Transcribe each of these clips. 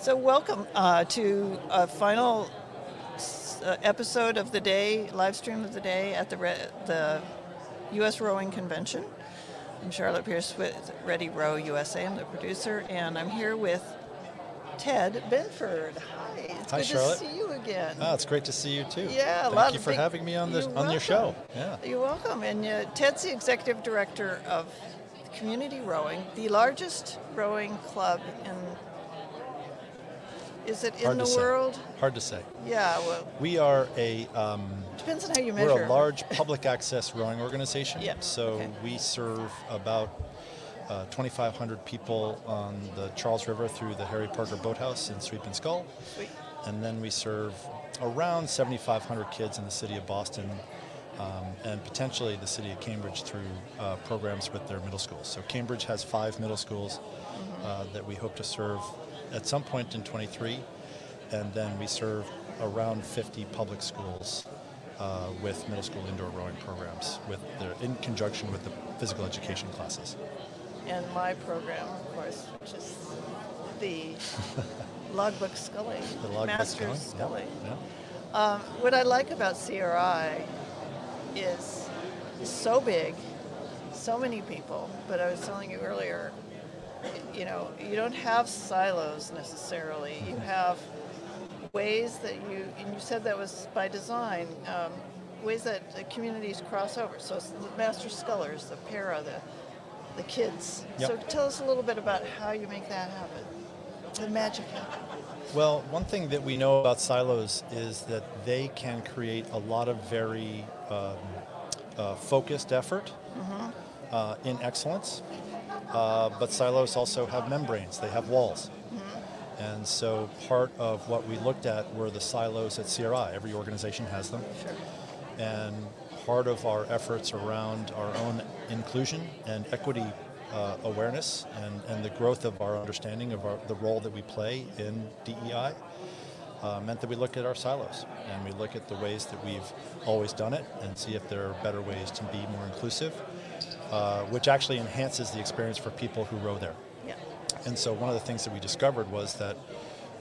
So, welcome uh, to a final uh, episode of the day, live stream of the day at the Re- the U.S. Rowing Convention. I'm Charlotte Pierce with Ready Row USA. I'm the producer, and I'm here with Ted Benford. Hi, it's Hi, good Charlotte. to see you again. Ah, it's great to see you too. Yeah, Thank you for big- having me on this You're on your show. Yeah. You're welcome. And uh, Ted's the executive director of Community Rowing, the largest rowing club in. Is it in Hard the say. world? Hard to say. Yeah. Well, We are a um, depends on how you measure. we're a large public access rowing organization. Yep, So okay. we serve about uh, 2,500 people on the Charles River through the Harry Parker Boathouse in Sweep and Scull, Sweet. and then we serve around 7,500 kids in the city of Boston. Um, and potentially the city of Cambridge through uh, programs with their middle schools. So Cambridge has five middle schools uh, that we hope to serve at some point in 23, and then we serve around 50 public schools uh, with middle school indoor rowing programs, with their, in conjunction with the physical education classes. And my program, of course, which is the logbook sculling, The logbook master's sculling, sculling. yeah, Um, what I like about CRI is so big, so many people. But I was telling you earlier, you know, you don't have silos necessarily. You have ways that you, and you said that was by design, um, ways that the communities cross over. So it's the master scullers, the para, the the kids. Yep. So tell us a little bit about how you make that happen. The magic happen. Well, one thing that we know about silos is that they can create a lot of very um, uh, focused effort uh, in excellence. Uh, but silos also have membranes, they have walls. And so part of what we looked at were the silos at CRI. Every organization has them. Sure. And part of our efforts around our own inclusion and equity uh, awareness and, and the growth of our understanding of our, the role that we play in DEI uh, meant that we look at our silos and we look at the ways that we've always done it and see if there are better ways to be more inclusive, uh, which actually enhances the experience for people who row there. Yeah. And so one of the things that we discovered was that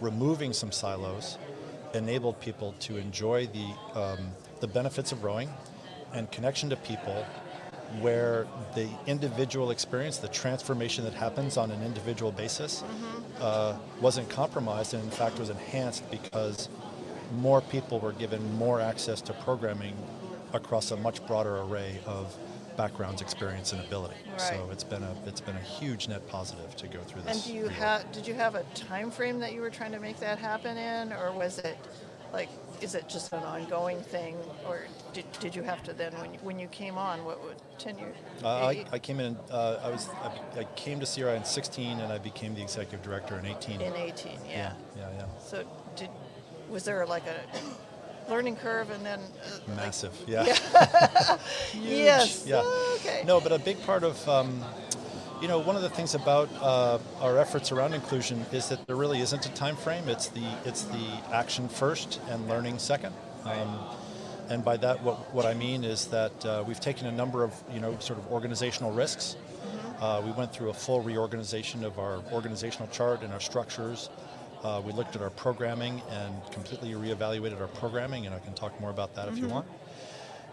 removing some silos enabled people to enjoy the, um, the benefits of rowing and connection to people where the individual experience, the transformation that happens on an individual basis, uh, wasn't compromised and in fact was enhanced because more people were given more access to programming across a much broader array of backgrounds, experience, and ability. So it's been a it's been a huge net positive to go through this. And do you have? Did you have a time frame that you were trying to make that happen in, or was it like? Is it just an ongoing thing, or did, did you have to then when you, when you came on? What would tenure? Uh, I, I came in. Uh, I was. I, I came to CRI in 16, and I became the executive director in 18. in 18, yeah. yeah, yeah. So did was there like a learning curve and then uh, like- Massive. Yeah. Huge. yes. Yeah. Okay. No, but a big part of, um, you know, one of the things about uh, our efforts around inclusion is that there really isn't a time frame. It's the it's the action first and learning second. Um, and by that, what, what I mean is that uh, we've taken a number of, you know, sort of organizational risks. Uh, we went through a full reorganization of our organizational chart and our structures. Uh, we looked at our programming and completely reevaluated our programming, and I can talk more about that if you want.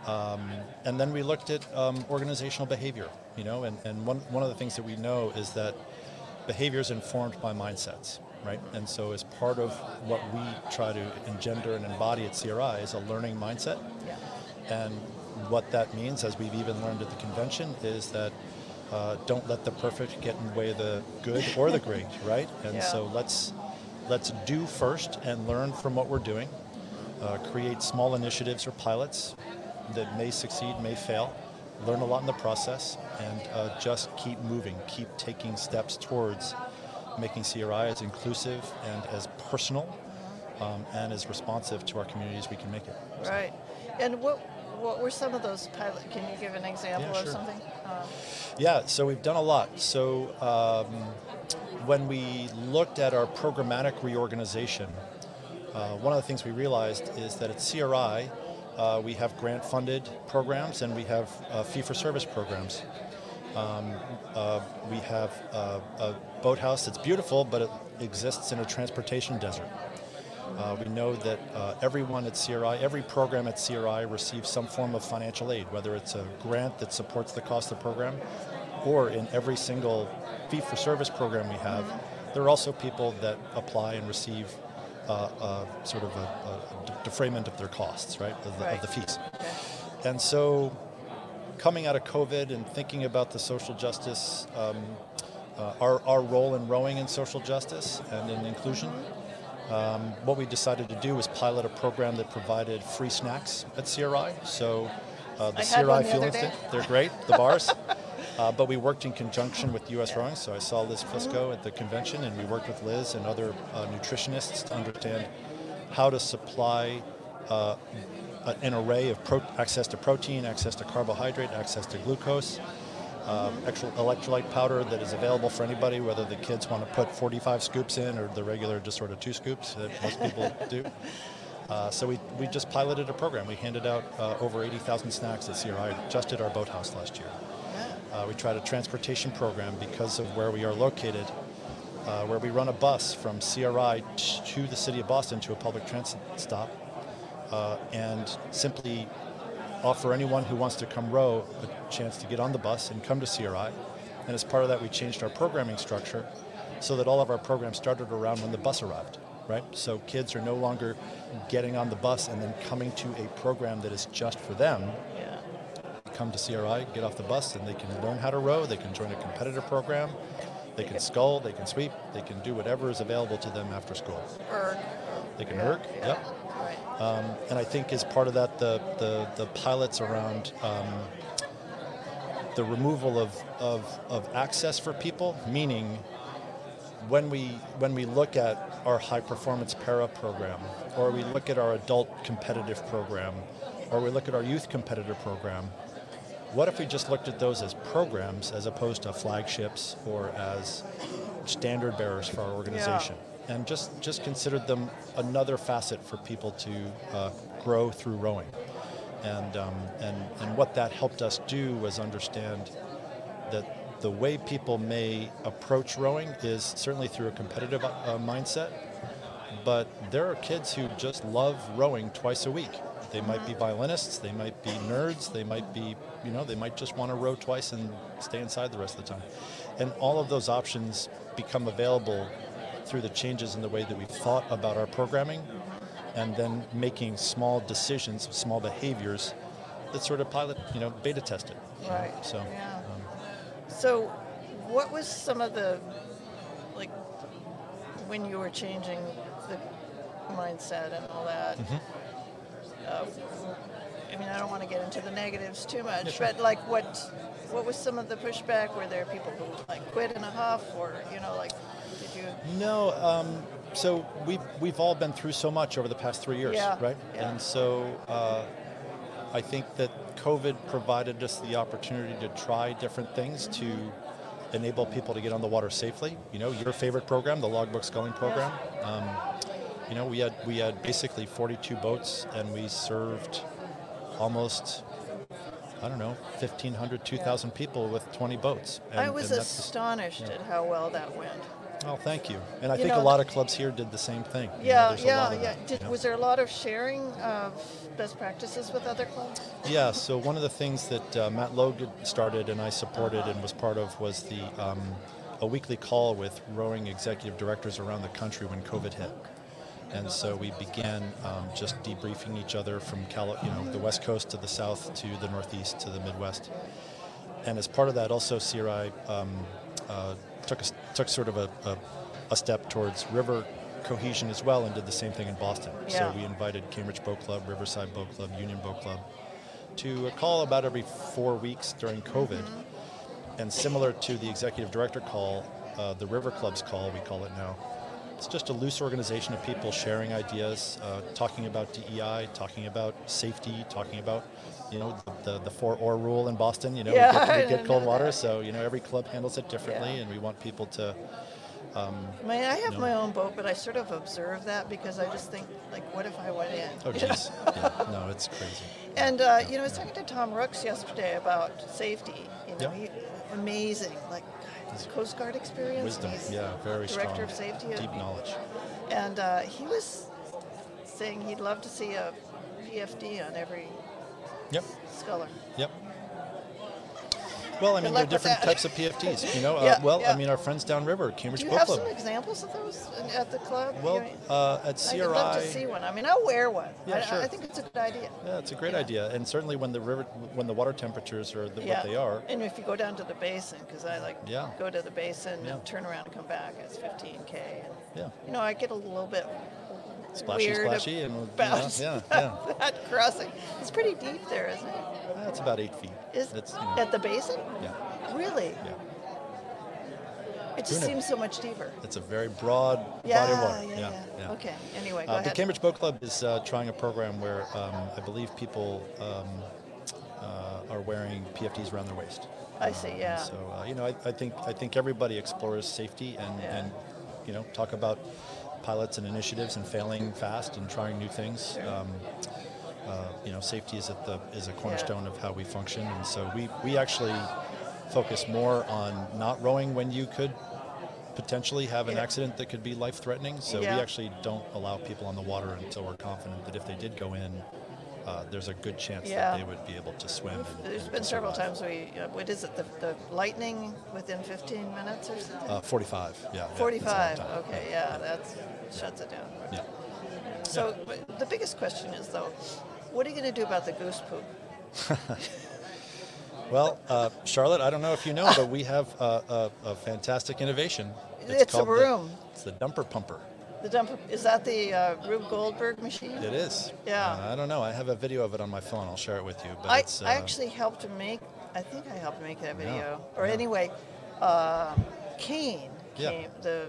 Um, and then we looked at um, organizational behavior, you know, and, and one, one of the things that we know is that behavior is informed by mindsets, right? And so as part of what we try to engender and embody at CRI is a learning mindset. Yeah. And what that means, as we've even learned at the convention, is that uh, don't let the perfect get in the way of the good or the great, right? And Yeah. so let's let's do first and learn from what we're doing. Uh, create small initiatives or pilots that may succeed, may fail. Learn a lot in the process, and uh, just keep moving. Keep taking steps towards making CRI as inclusive and as personal um, and as responsive to our community as we can make it. So- Right. And what what were some of those pilot? Can you give an example Yeah, of sure. something? Um, Yeah, so we've done a lot. So um, when we looked at our programmatic reorganization, uh, one of the things we realized is that at CRI, uh, we have grant funded programs and we have uh, fee for service programs. Um, uh, we have uh, a boathouse that's beautiful, but it exists in a transportation desert. Uh, we know that everyone at CRI, every program at CRI receives some form of financial aid, whether it's a grant that supports the cost of the program, or in every single fee for service program we have, there are also people that apply and receive uh, uh, sort of a, a de- defrayment of their costs, right, of the, Right. of the fees. Okay. And so, coming out of COVID and thinking about the social justice, um, uh, our, our role in rowing in social justice and in inclusion, um, what we decided to do was pilot a program that provided free snacks at CRI. So, uh, the I CRI one the Fuel they're great, the bars. Uh, but we worked in conjunction with U.S. Rowing, so I saw Liz Fusco at the convention, and we worked with Liz and other uh, nutritionists to understand how to supply uh, an array of pro- access to protein, access to carbohydrate, access to glucose, uh, extra electrolyte powder that is available for anybody, whether the kids want to put 45 scoops in or the regular just sort of two scoops that most people do. Uh, so we, we just piloted a program. We handed out uh, over 80,000 snacks at CRI just at our boathouse last year. Uh, we tried a transportation program because of where we are located, uh, where we run a bus from CRI t- to the city of Boston to a public transit stop, uh, and simply offer anyone who wants to come row a chance to get on the bus and come to CRI. And as part of that, we changed our programming structure so that all of our programs started around when the bus arrived, right? So kids are no longer getting on the bus and then coming to a program that is just for them. Come to CRI, get off the bus, and they can learn how to row. They can join a competitive program. They can scull. They can sweep. They can do whatever is available to them after school. Erg. They can Yeah, erg. yeah. Yep. Right. Um, and I think as part of that, the the, the pilots around um, the removal of, of of access for people, meaning when we when we look at our high performance para program, or we look at our adult competitive program, or we look at our youth competitive program, what if we just looked at those as programs as opposed to flagships or as standard bearers for our organization? And just, just considered them another facet for people to uh, grow through rowing. And, um, and, and what that helped us do was understand that the way people may approach rowing is certainly through a competitive uh, mindset, but there are kids who just love rowing twice a week. They might be violinists, they might be nerds, they might be, you know, they might just want to row twice and stay inside the rest of the time. And all of those options become available through the changes in the way that we've thought about our programming and then making small decisions, small behaviors that sort of pilot, you know, beta test it. you know? Right. So, Yeah. um, So, what was some of the like when you were changing the mindset and all that? Mm-hmm. Uh, I mean, I don't want to get into the negatives too much, but like, what what was some of the pushback? Were there people who like quit in a huff, or you know, like, did you? No, um, so we've we've all been through so much over the past three years, Yeah, right? yeah. And so uh, I think that COVID provided us the opportunity to try different things to enable people to get on the water safely. You know, your favorite program, the Logbook Sculling program. Um, you know, we had we had basically 42 boats, and we served almost. I don't know, 1,500, 2,000 people with 20 boats. And, I was astonished yeah. at how well that went. Oh, thank you. And I You think know, a lot of clubs here did the same thing. You know, Yeah, yeah, yeah. that, Did, you know. Was there a lot of sharing of best practices with other clubs? Yeah, so one of the things that uh, Matt Logan started and I supported and was part of was the um, a weekly call with rowing executive directors around the country when COVID hit. And so we began um, just debriefing each other from Cali- you know the west coast to the south to the northeast to the midwest. And as part of that, also CRI um, uh, took a, took sort of a, a, a step towards river cohesion as well, and did the same thing in Boston. Yeah. So we invited Cambridge Boat Club, Riverside Boat Club, Union Boat Club to a call about every four weeks during COVID. And similar to the executive director call, uh, the River Club's call, we call it now, it's just a loose organization of people sharing ideas, uh, talking about DEI, talking about safety, talking about, you know, the, the, the four or rule in Boston. You know, Yeah, we get, we get cold water, so you know every club handles it differently, Yeah. and we want people to Um, I mean, I have No. my own boat, but I sort of observe that because I just think, like, what if I went in? oh, geez. yeah, no, it's crazy. And uh, you know, I was talking to Tom Rooks yesterday about safety. You know, Yeah. he, amazing, like God, Coast Guard experience. Wisdom, He's yeah, very director strong. of safety. Deep knowledge. And uh, he was saying he'd love to see a PFD on every Yep, sculler. yep. Well, I mean, there are different types of PFDs. You know, uh, well, yeah. I mean, our friends downriver, Cambridge Do you have Club. some examples of those at the club? Well, uh, at I'd love to see one. I mean, I'll wear one. Yeah, I, sure. I think it's a good idea. yeah, it's a great Yeah. idea, and certainly when the river, when the water temperatures are the, yeah. what they are, And if you go down to the basin, because I like Yeah. go to the basin Yeah. and turn around and come back, it's 15k. And, yeah, you know, I get a little bit splashy, weird splashy, and know, yeah, yeah, that crossing. It's pretty deep there, isn't it? That's about eight feet. Is It's, you know, at the basin? yeah, Really? yeah. It just seems so much deeper. It's a very broad Yeah, body of water. yeah, yeah, yeah. Okay. Anyway, Uh, the. Cambridge Boat Club is uh, trying a program where um, I believe people um, uh, are wearing PFDs around their waist. I see. Um, Yeah. So uh, you know, I, I think I think everybody explores safety and, and you know talk about pilots and initiatives and failing fast and trying new things. Um, uh, you know, safety is at the is a cornerstone of how we function, and so we we actually focus more on not rowing when you could potentially have an Yeah. accident that could be life threatening. So Yeah. we actually don't allow people on the water until we're confident that if they did go in, uh, there's a good chance Yeah. that they would be able to swim. And, There's and been several times we, uh, what is it, the, the lightning within 15 minutes or something? Uh, 45, yeah. yeah, that's a long 45. time. Okay, yeah, that shuts it down. Yeah. So the biggest question is though, what are you going to do about the goose poop? Well, uh, Charlotte, I don't know if you know, but we have a, a, a fantastic innovation. It's a room. the- it's the dumper pumper. The dump is that the uh, Rube Goldberg machine? It is. Yeah. Uh, I don't know. I have a video of it on my phone. I'll share it with you. But I, it's, uh, I actually helped to make. I think I helped make that video. Or anyway, uh, Kane Yeah. came, the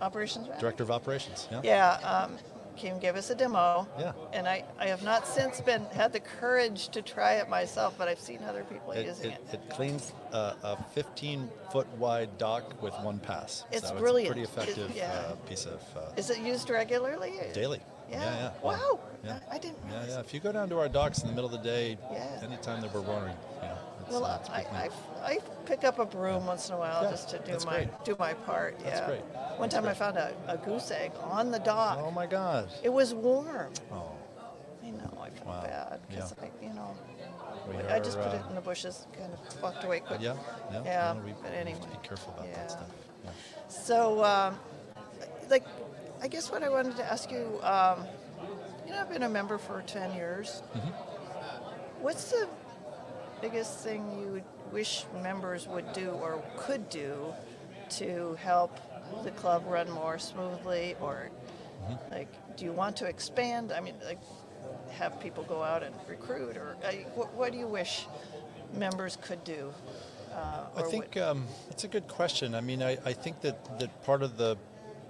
operations director of operations. Yeah. Yeah, um, came give us a demo. Yeah. And I, I have not since been had the courage to try it myself, but I've seen other people It, using it, it. it cleans uh, a 15 foot wide dock with one pass. It's so brilliant. It's a pretty It- effective yeah. uh, piece of uh, Is it used regularly? daily. Yeah. Yeah. yeah. Wow. Yeah. I, I didn't Yeah, yeah. If you go down to our docks in the middle of the day, Yeah. anytime that we're rowing, you know, Well, uh, I, I. I pick up a broom once in a while Yeah, just to do my great. do my part. That's yeah. great. One That's time I found a, a goose egg on the dock. Oh my gosh. It was warm. Oh, I know. I felt Wow. bad because Yeah. I, you know, we I just are, put it uh, in the bushes, kind of walked away quick. Yeah, yeah. Yeah, no, we, but anyway. to be careful about Yeah. that stuff. Yeah. So, um, like, I guess what I wanted to ask you, um, you know, I've been a member for 10 years. Mm-hmm. What's the biggest thing you wish members would do or could do to help the club run more smoothly? Or, Mm-hmm. like, do you want to expand? I mean, like, have people go out and recruit? Or uh, what, what do you wish members could do? Uh, I think what- um, it's a good question. I mean, I, I think that, that part of the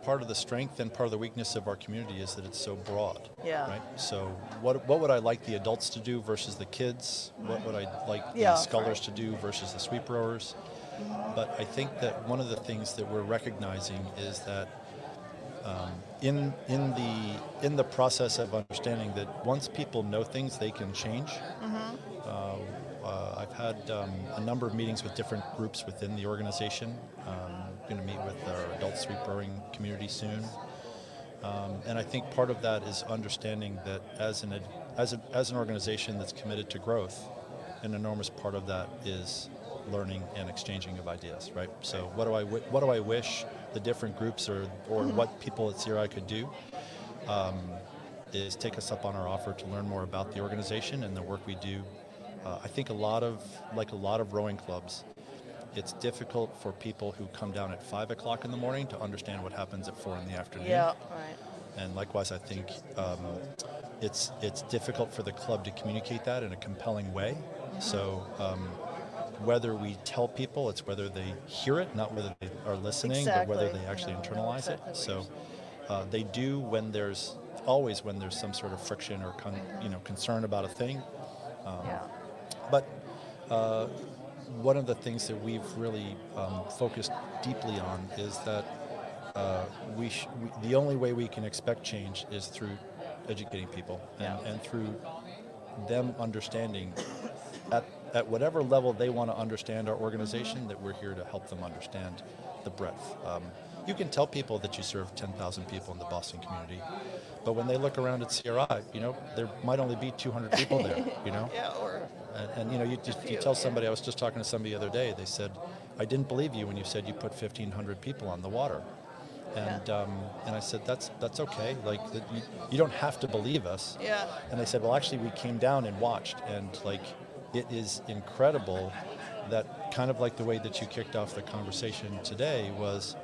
part of the strength and part of the weakness of our community is that it's so broad. Yeah. Right. So what what would I like the adults to do versus the kids? What would I like Yeah, the scullers right. to do versus the sweep rowers? But I think that one of the things that we're recognizing is that um, in in the in the process of understanding that once people know things, they can change. Uh, uh, I've had um, a number of meetings with different groups within the organization. Um, going to meet with our adult sweep rowing community soon. Um, and I think part of that is understanding that as an, as, a, as an organization that's committed to growth, an enormous part of that is learning and exchanging of ideas, right? So what do I, what do I wish the different groups or, or what people at CRI could do? um, is take us up on our offer to learn more about the organization and the work we do. Uh, I think a lot of, like a lot of rowing clubs, it's difficult for people who come down at five o'clock in the morning to understand what happens at four in the afternoon. yeah, right. And likewise, I think um, it's it's difficult for the club to communicate that in a compelling way. So um, whether we tell people, it's whether they hear it, not whether they are listening, but whether they actually No, internalize exactly it. So uh, they do when there's always when there's some sort of friction or con, you know concern about a thing. yeah. But uh, one of the things that we've really um, focused deeply on is that uh, we, sh- we the only way we can expect change is through educating people and, Yeah. and through them understanding at, at whatever level they want to understand our organization that we're here to help them understand the breadth. Um, you can tell people that you serve 10,000 people in the Boston community, but when they look around at CRI, you know, there might only be 200 people there, you know? Yeah, And, and you know, you, just, you tell somebody, I was just talking to somebody the other day, they said, I didn't believe you when you said you put 1,500 people on the water. And, Yeah. um, and I said, that's, that's okay. Like, that you, you don't have to believe us. yeah, And they said, well, actually, we came down and watched, and like, it is incredible that kind of like the way that you kicked off the conversation today was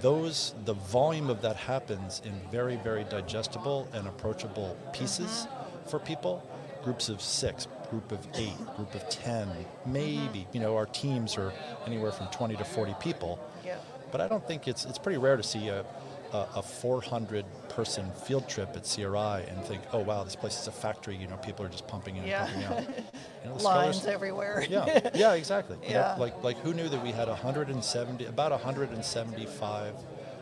those the volume of that happens in very very digestible and approachable pieces for people groups of six group of eight group of ten maybe you know our teams are anywhere from 20 to 40 people yeah, but I don't think it's it's pretty rare to see a, a, a 400 person field trip at CRI and think, oh wow, this place is a factory. You know, people are just pumping in Yeah. and pumping out. You know, lines scullers- everywhere. yeah, yeah, exactly. You know, Yeah. like like who knew that we had 170 about 175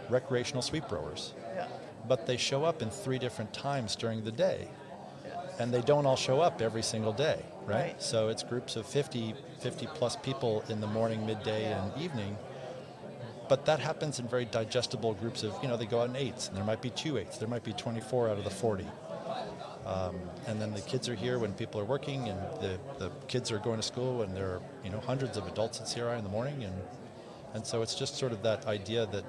recreational sweep rowers, yeah, but they show up in three different times during the day yeah. And they don't all show up every single day, right? Right. So it's groups of 50, 50 plus people in the morning, midday, and evening. But that happens in very digestible groups of, you know, they go out in eights, and there might be two eights, there might be 24 out of the 40. Um, and then the kids are here when people are working, and the, the kids are going to school, and there are, you know, hundreds of adults at CRI in the morning. And, and so it's just sort of that idea that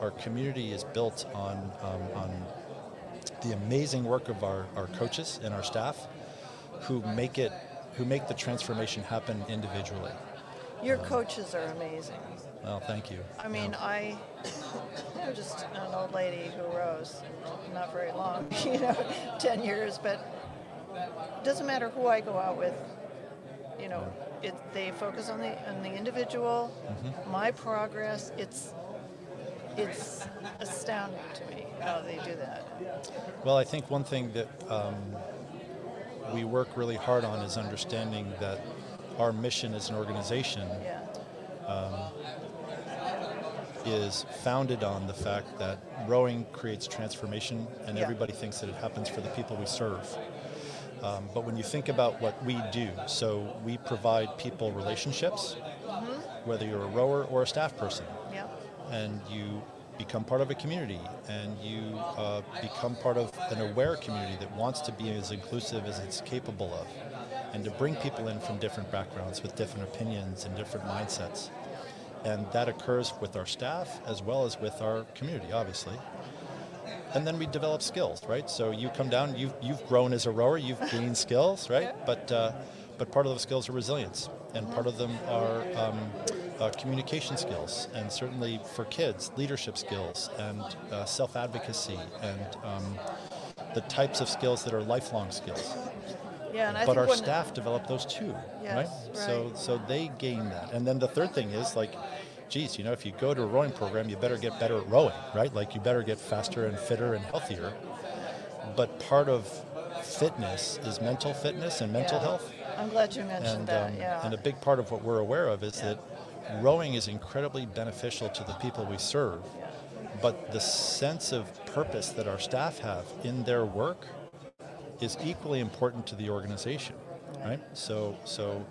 our community is built on, um, on the amazing work of our, our coaches and our staff who make it who make the transformation happen individually. Your um, coaches are amazing. Well, thank you. I mean, I, I'm just an old lady who rose not very long, you know, 10 years, but it doesn't matter who I go out with, you know, it, they focus on the, on the individual, mm-hmm. my progress, it's, it's astounding to me how they do that. Well, I think one thing that um, we work really hard on is understanding that our mission as an organization Yeah, is founded on the fact that rowing creates transformation, and Yeah. everybody thinks that it happens for the people we serve. Um, but when you think about what we do, so we provide people relationships, whether you're a rower or a staff person, and you become part of a community, and you uh, become part of an aware community that wants to be as inclusive as it's capable of, and to bring people in from different backgrounds with different opinions and different mindsets. And that occurs with our staff as well as with our community, obviously. And then we develop skills, right? So you come down, you've, you've grown as a rower, you've gained skills, right? But, uh, but part of those skills are resilience, and part of them are um, uh, communication skills, and certainly for kids, leadership skills, and uh, self advocacy, and um, the types of skills that are lifelong skills. yeah, and I but our staff develop those too, Yes, right? So right. so they gain that, and then the third thing is like, geez, you know, if you go to a rowing program, you better get better at rowing, right? Like you better get faster and fitter and healthier. But part of fitness is mental fitness and mental Yeah. health, I'm glad you mentioned and that, um, yeah. and a big part of what we're aware of is Yeah. that rowing is incredibly beneficial to the people we serve. But the sense of purpose that our staff have in their work is equally important to the organization, right? So, so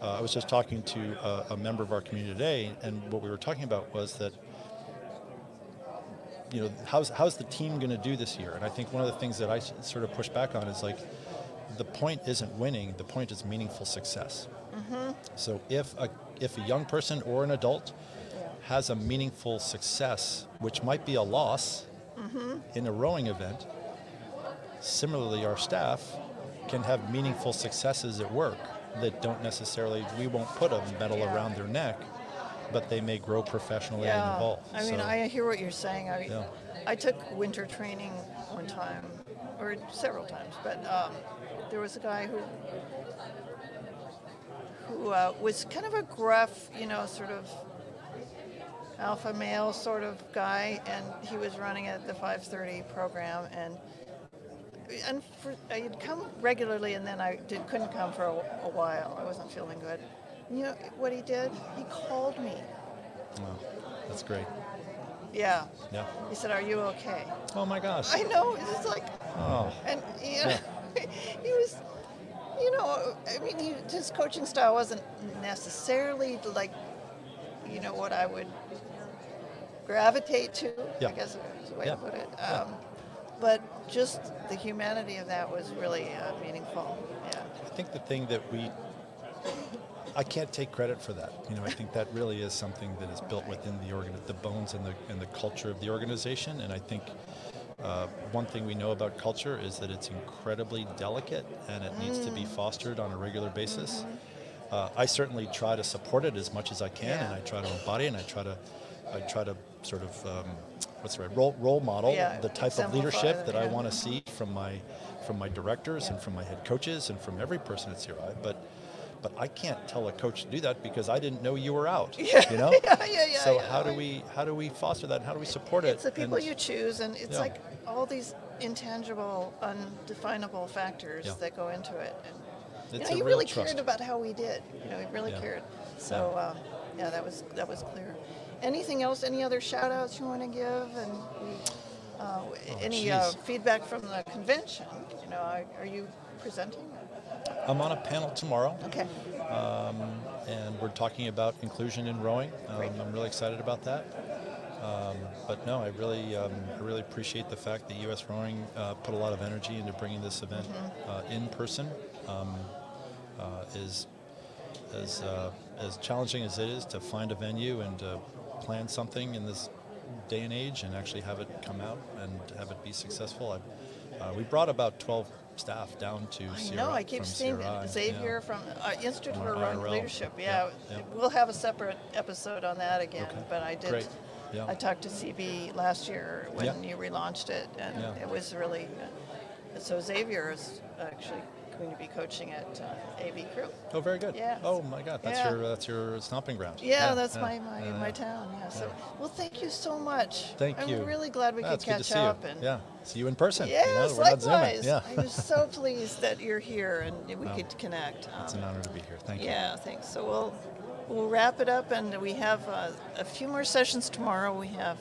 uh, I was just talking to a, a member of our community today, and what we were talking about was that, you know, how's how's the team going to do this year? And I think one of the things that i sort of push back on is like, the point isn't winning; the point is meaningful success. So if a if a young person or an adult Yeah. has a meaningful success, which might be a loss in a rowing event, similarly, our staff can have meaningful successes at work that don't necessarily, we won't put a medal Yeah. around their neck, but they may grow professionally and Yeah, evolve. I mean, So- I hear what you're saying. I, Yeah. I took winter training one time, or several times, but um, there was a guy who who uh, was kind of a gruff, you know, sort of alpha male sort of guy, and he was running at the 5:30 program, and and for, I'd come regularly, and then I did, couldn't come for a, a while. I wasn't feeling good. You know what he did? He called me. Wow, that's great. Yeah. Yeah. He said, "Are you okay?" Oh my gosh. I know. It's like, Oh. and you know, he was, you know, I mean, he, his coaching style wasn't necessarily like, you know, what I would gravitate to. Yeah. I guess is the way Yeah. to put it. Yeah. Um, but just the humanity of that was really uh, meaningful. Yeah. I think the thing that we, I can't take credit for that. You know, I think that really is something that is built within the organ, the bones and the and the culture of the organization. And I think uh, one thing we know about culture is that it's incredibly delicate and it needs to be fostered on a regular basis. Uh, I certainly try to support it as much as I can, and I try to embody, and I try to, I try to sort of, um, what's the right role role model Yeah, the type of leadership that I want to see from my from my directors and from my head coaches and from every person at CRI. But but I can't tell a coach to do that because I didn't know you were out. Yeah, You know. yeah, yeah, yeah, So yeah. how do we how do we foster that? How do we support it? It's the people And- you choose, and it's Yeah. like all these intangible, undefinable factors Yeah. that go into it. And you know, real really trust. cared about how we did. You know, he really cared. So um, yeah, that was that was clear. Anything else? Any other shout outs you want to give? And we, uh, any uh, Oh, feedback from the convention? You know, are, are you presenting? I'm on a panel tomorrow. Okay. um, and we're talking about inclusion in rowing. Um, I'm really excited about that. Um, but no, I really, um, I really appreciate the fact that U.S. Rowing uh, put a lot of energy into bringing this event Mm-hmm. uh, in person. Um, uh, is as uh, as challenging as it is to find a venue and to plan something in this day and age and actually have it come out and have it be successful. I, uh, we brought about 12 staff down to I know. I keep seeing Xavier yeah. from uh, Institute for From Rowing IRL. Leadership. Yeah, Yeah, yeah. we'll have a separate episode on that again. Okay. But I did. Great. Yeah. I talked to CB last year when you relaunched it, and it was really. So Xavier is actually going to be coaching at uh, AV Crew. Oh, very good. Yeah. Oh my God, that's Yeah. your that's your stomping ground. Yeah, that's yeah, my my, yeah, my town. Yeah. So, Yeah. well, thank you so much. Thank you. I'm really glad we Yeah, could it's catch see up you. and. yeah, see you in person. you know, Yes, we're not zooming. likewise. Yeah, I was so pleased that you're here and we Well, could connect. it's Um, an honor to be here. Thank you. Yeah, thanks. So we'll we'll wrap it up, and we have uh, a few more sessions tomorrow. We have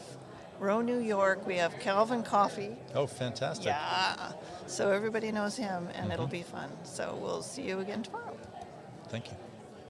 Row New York. We have Calvin Coffey. Oh, fantastic. Yeah. So everybody knows him, and it'll Mm-hmm. be fun. So we'll see you again tomorrow. Thank you.